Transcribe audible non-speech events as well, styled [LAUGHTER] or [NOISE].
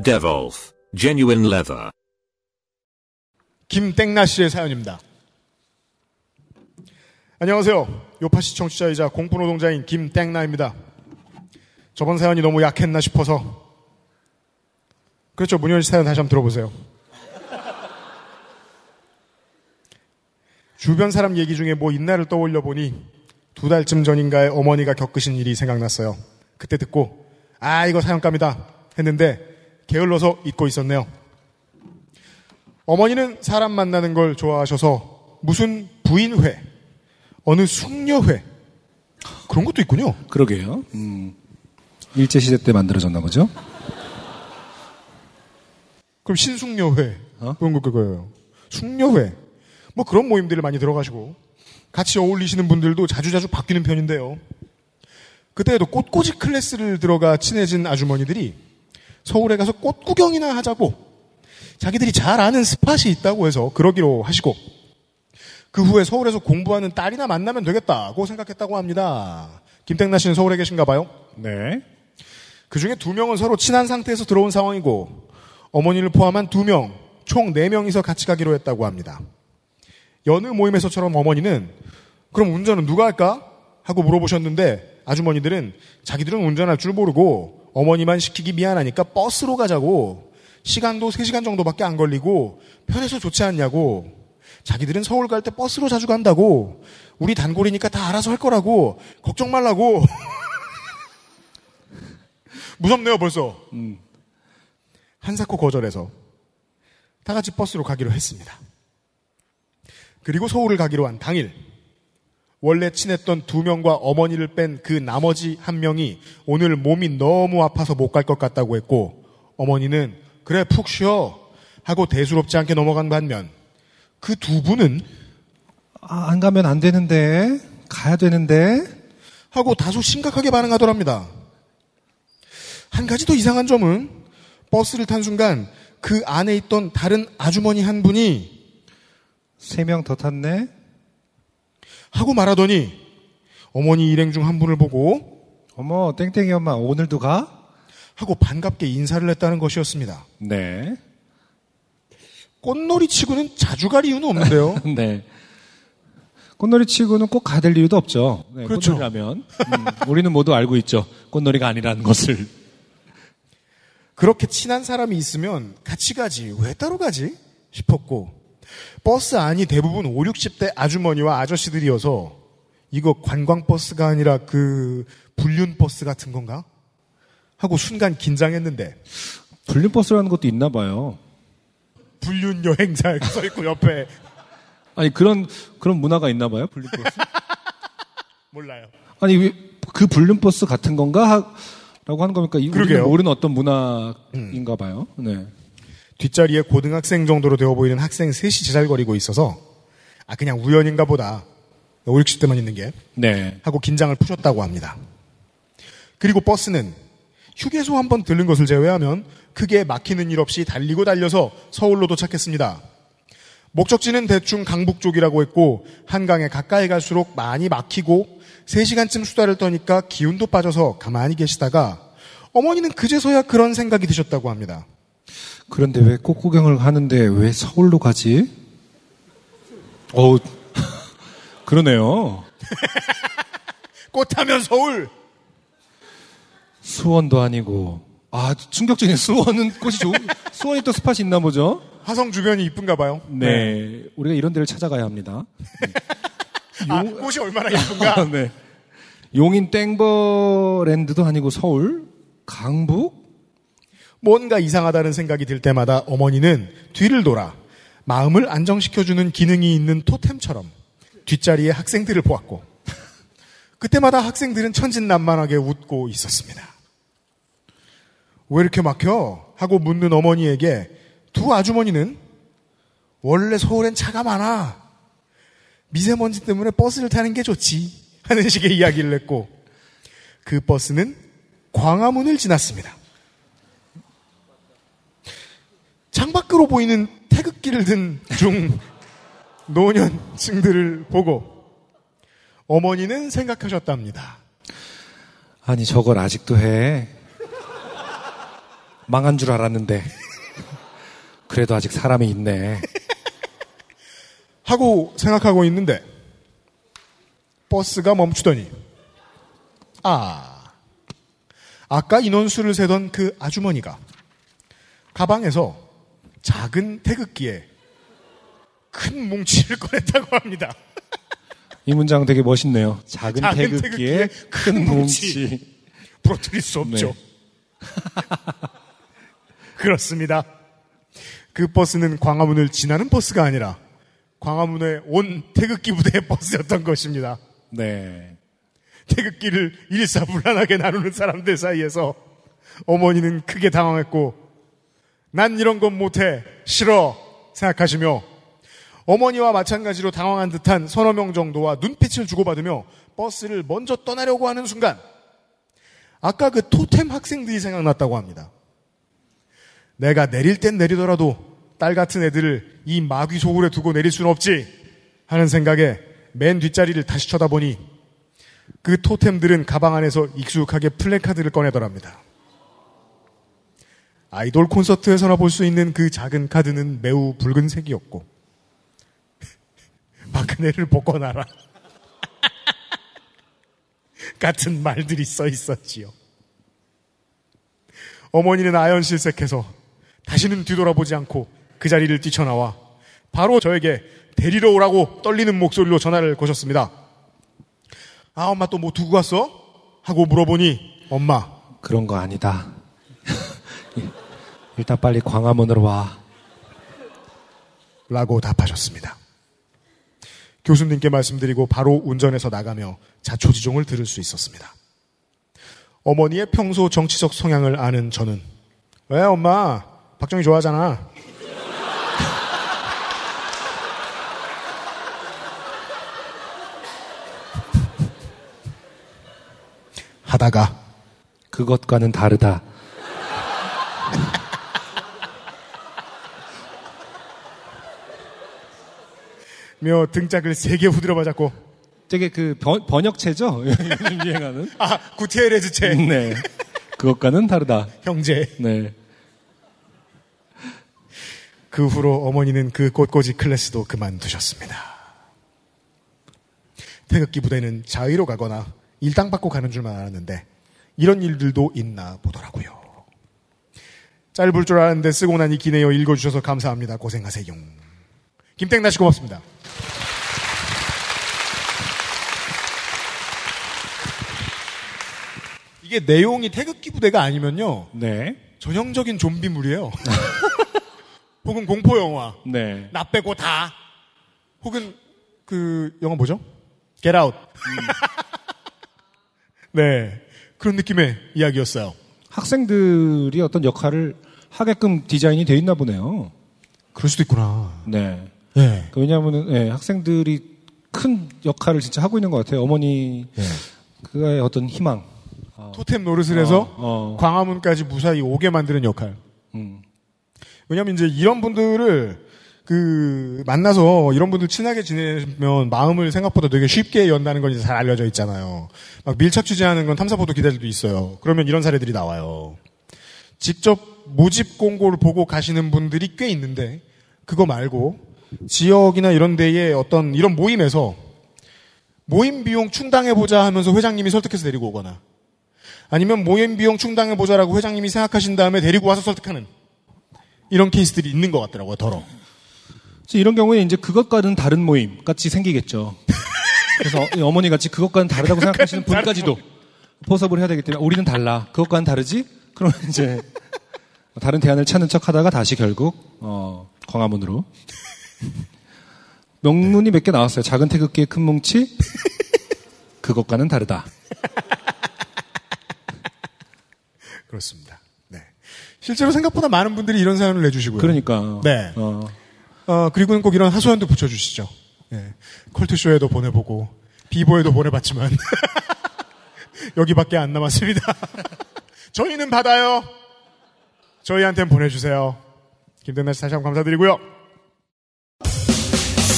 Devolf Genuine Leather. 김땡나 씨의 사연입니다. 안녕하세요. 요파시 청취자이자 공포노동자인 김땡나입니다. 저번 사연이 너무 약했나 싶어서 그렇죠. 문현 씨 사연 다시 한번 들어보세요. 주변 사람 얘기 중에 뭐 있나를 떠올려 보니 두 달쯤 전인가에 어머니가 겪으신 일이 생각났어요. 그때 듣고 아 이거 사연감이다 했는데 게을러서 잊고 있었네요. 어머니는 사람 만나는 걸 좋아하셔서 무슨 부인회, 어느 숙녀회 그런 것도 있군요. 그러게요. 음, 일제 시대 때 만들어졌나 보죠? 그럼 신숙녀회 어? 그런 거 그거예요. 숙녀회 뭐 그런 모임들을 많이 들어가시고 같이 어울리시는 분들도 자주자주 바뀌는 편인데요. 그때에도 꽃꽂이 클래스를 들어가 친해진 아주머니들이 서울에 가서 꽃 구경이나 하자고 자기들이 잘 아는 spot이 있다고 해서 그러기로 하시고 그 후에 서울에서 공부하는 딸이나 만나면 되겠다고 생각했다고 합니다. 김땡나 씨는 서울에 계신가 봐요? 네. 그 중에 두 명은 서로 친한 상태에서 들어온 상황이고 어머니를 포함한 두 명, 총 네 명이서 같이 가기로 했다고 합니다. 여느 모임에서처럼 어머니는 그럼 운전은 누가 할까? 하고 물어보셨는데 아주머니들은 자기들은 운전할 줄 모르고 어머니만 시키기 미안하니까 버스로 가자고. 시간도 3시간 정도밖에 안 걸리고 편해서 좋지 않냐고. 자기들은 서울 갈 때 버스로 자주 간다고. 우리 단골이니까 다 알아서 할 거라고. 걱정 말라고. [LAUGHS] 무섭네요 벌써. 한사코 거절해서 다 같이 버스로 가기로 했습니다. 그리고 서울을 가기로 한 당일 원래 친했던 두 명과 어머니를 뺀 그 나머지 한 명이 오늘 몸이 너무 아파서 못 갈 것 같다고 했고 어머니는 그래 푹 쉬어 하고 대수롭지 않게 넘어간 반면 그 두 분은 아, 안 가면 안 되는데, 가야 되는데. 하고 다소 심각하게 반응하더랍니다. 한 가지 더 이상한 점은 버스를 탄 순간 그 안에 있던 다른 아주머니 한 분이 세 명 더 탔네? 하고 말하더니 어머니 일행 중 한 분을 보고 어머, 땡땡이 엄마, 오늘도 가? 하고 반갑게 인사를 했다는 것이었습니다. 네. 꽃놀이 치고는 자주 갈 이유는 없는데요. [LAUGHS] 네. 꽃놀이 치고는 꼭 가될 이유도 없죠. 네, 그렇죠. 꽃놀이라면. 음, 우리는 모두 알고 있죠. 꽃놀이가 아니라는 것을. 그렇게 친한 사람이 있으면 같이 가지 왜 따로 가지 싶었고 버스 안이 대부분 5, 60대 아주머니와 아저씨들이어서 이거 관광버스가 아니라 그 불륜버스 같은 건가? 하고 순간 긴장했는데 불륜버스라는 것도 있나 봐요. 불륜 여행자 [LAUGHS] 이렇게 써있고 옆에 아니, 그런, 그런 문화가 있나 봐요. 불륜버스? [LAUGHS] 몰라요. 아니, 왜, 그 불륜버스 같은 건가? 하- 라고 하는 겁니까? 이- 우리는 그러게요. 모르는 어떤 문화인가 봐요. 네. 뒷자리에 고등학생 정도로 되어 보이는 학생 셋이 제잘거리고 있어서 아 그냥 우연인가 보다 5, 60대만 있는 게 네. 하고 긴장을 푸셨다고 합니다. 그리고 버스는 휴게소 한 번 들른 것을 제외하면 크게 막히는 일 없이 달리고 달려서 서울로 도착했습니다. 목적지는 대충 강북 쪽이라고 했고 한강에 가까이 갈수록 많이 막히고 3시간쯤 수다를 떠니까 기운도 빠져서 가만히 계시다가 어머니는 그제서야 그런 생각이 드셨다고 합니다. 그런데 왜 꽃구경을 하는데 왜 서울로 가지? 어우, [LAUGHS] 그러네요. [LAUGHS] 꽃하면 서울! 수원도 아니고. 아, 충격적인 수원은 꽃이 좋은, [LAUGHS] 수원이 또 스팟이 있나 보죠? 화성 주변이 이쁜가 봐요. 네. 우리가 이런 데를 찾아가야 합니다. 아, 꽃이 얼마나 이쁜가? 아, 네. 용인 땡버랜드도 아니고 서울? 강북? 뭔가 이상하다는 생각이 들 때마다 어머니는 뒤를 돌아 마음을 안정시켜주는 기능이 있는 토템처럼 뒷자리에 학생들을 보았고 그때마다 학생들은 천진난만하게 웃고 있었습니다. 왜 이렇게 막혀? 하고 묻는 어머니에게 두 아주머니는 원래 서울엔 차가 많아. 미세먼지 때문에 버스를 타는 게 좋지. 하는 식의 이야기를 했고 그 버스는 광화문을 지났습니다. 창밖으로 보이는 태극기를 든 중 노년층들을 보고 어머니는 생각하셨답니다. 아니 저걸 아직도 해. 망한 줄 알았는데. 그래도 아직 사람이 있네. 하고 생각하고 있는데 버스가 멈추더니 아 아까 인원수를 세던 그 아주머니가 가방에서 작은 태극기에 큰 뭉치를 [LAUGHS] 꺼냈다고 합니다. [LAUGHS] 이 문장 되게 멋있네요. 작은, 작은 태극기에 태극기에 큰큰 뭉치. 부러뜨릴 수 없죠. 네. [LAUGHS] 그렇습니다. 그 버스는 광화문을 지나는 버스가 아니라 광화문에 온 태극기 부대의 버스였던 것입니다. 네. 태극기를 일사불란하게 나누는 사람들 사이에서 어머니는 크게 당황했고 난 이런 건 못해 싫어 생각하시며 어머니와 마찬가지로 당황한 듯한 서너 명 정도와 눈빛을 주고받으며 버스를 먼저 떠나려고 하는 순간 아까 그 토템 학생들이 생각났다고 합니다. 내가 내릴 땐 내리더라도 딸 같은 애들을 이 마귀 소굴에 두고 내릴 수는 없지 하는 생각에 맨 뒷자리를 다시 쳐다보니 그 토템들은 가방 안에서 익숙하게 플래카드를 꺼내더랍니다. 아이돌 콘서트에서나 볼 수 있는 그 작은 카드는 매우 붉은색이었고 마크네를 벗겨놔라 같은 말들이 써 있었지요. 어머니는 아연실색해서 다시는 뒤돌아보지 않고 그 자리를 뛰쳐나와 바로 저에게 데리러 오라고 떨리는 목소리로 전화를 거셨습니다. 아, 엄마 또 뭐 두고 갔어? 하고 물어보니 엄마, 그런 거 아니다. [LAUGHS] 일단 빨리 광화문으로 와. 라고 답하셨습니다. 교수님께 말씀드리고 바로 운전해서 나가며 자초지종을 들을 수 있었습니다. 어머니의 평소 정치적 성향을 아는 저는 왜 엄마 박정희 좋아하잖아. [LAUGHS] 하다가 그것과는 다르다. 며 등짝을 세게 후드려 맞았고 되게 그 번, 번역체죠? [LAUGHS] 요즘 유행하는. 아 구테레즈체 네. 그것과는 다르다. 형제 네. 그 후로 어머니는 그 꽃꽂이 클래스도 그만두셨습니다. 태극기 부대는 자위로 가거나 일당 받고 가는 줄만 알았는데 이런 일들도 있나 보더라고요. 짧을 줄 알았는데 쓰고 나니 기네요. 읽어주셔서 감사합니다. 고생하세요. 김땡나 씨 고맙습니다. 이게 내용이 태극기 부대가 아니면요. 네. 전형적인 좀비물이에요. [LAUGHS] 혹은 공포 영화. 네. 나 빼고 다. 혹은 그 영화 뭐죠? Get Out. [LAUGHS] 네. 그런 느낌의 이야기였어요. 학생들이 어떤 역할을 하게끔 디자인이 돼 있나 보네요. 그럴 수도 있구나. 네. 네. 그 왜냐하면은 예, 학생들이 큰 역할을 진짜 하고 있는 것 같아요. 어머니 네. 그의 어떤 희망. 토템 노릇을 해서 어, 어. 광화문까지 무사히 오게 만드는 역할. 음. 왜냐면 이제 이런 분들을 그 만나서 이런 분들 친하게 지내면 마음을 생각보다 되게 쉽게 연다는 건 이제 잘 알려져 있잖아요. 막 밀착 취재하는 건 탐사보도 기자들도 있어요. 그러면 이런 사례들이 나와요. 직접 모집 공고를 보고 가시는 분들이 꽤 있는데 그거 말고 지역이나 이런 데에 어떤 이런 모임에서 모임 비용 충당해보자 하면서 회장님이 설득해서 데리고 오거나 아니면 모임 비용 충당해보자라고 회장님이 생각하신 다음에 데리고 와서 설득하는 이런 케이스들이 있는 것 같더라고요, 더러. 그래서 이런 경우에 이제 그것과는 다른 모임 같이 생기겠죠. 그래서 이 어머니 같이 그것과는 다르다고 생각하시는 분까지도 포섭을 해야 되기 때문에 우리는 달라. 그것과는 다르지? 그러면 이제 다른 대안을 찾는 척 하다가 다시 결국 어, 광화문으로 [LAUGHS] 명문이 몇 개 나왔어요. 작은 태극기의 큰 뭉치 [LAUGHS] 그것과는 다르다. [LAUGHS] 그렇습니다. 네. 실제로 생각보다 많은 분들이 이런 사연을 내주시고요. 그러니까. 네. 어, 어, 그리고는 꼭 이런 하소연도 붙여주시죠. 예. 컬투쇼에도 보내보고, 비보에도 보내봤지만, 여기밖에 안 남았습니다. 저희는 받아요. 저희한텐 보내주세요. 김대나 씨 다시 한번 감사드리고요.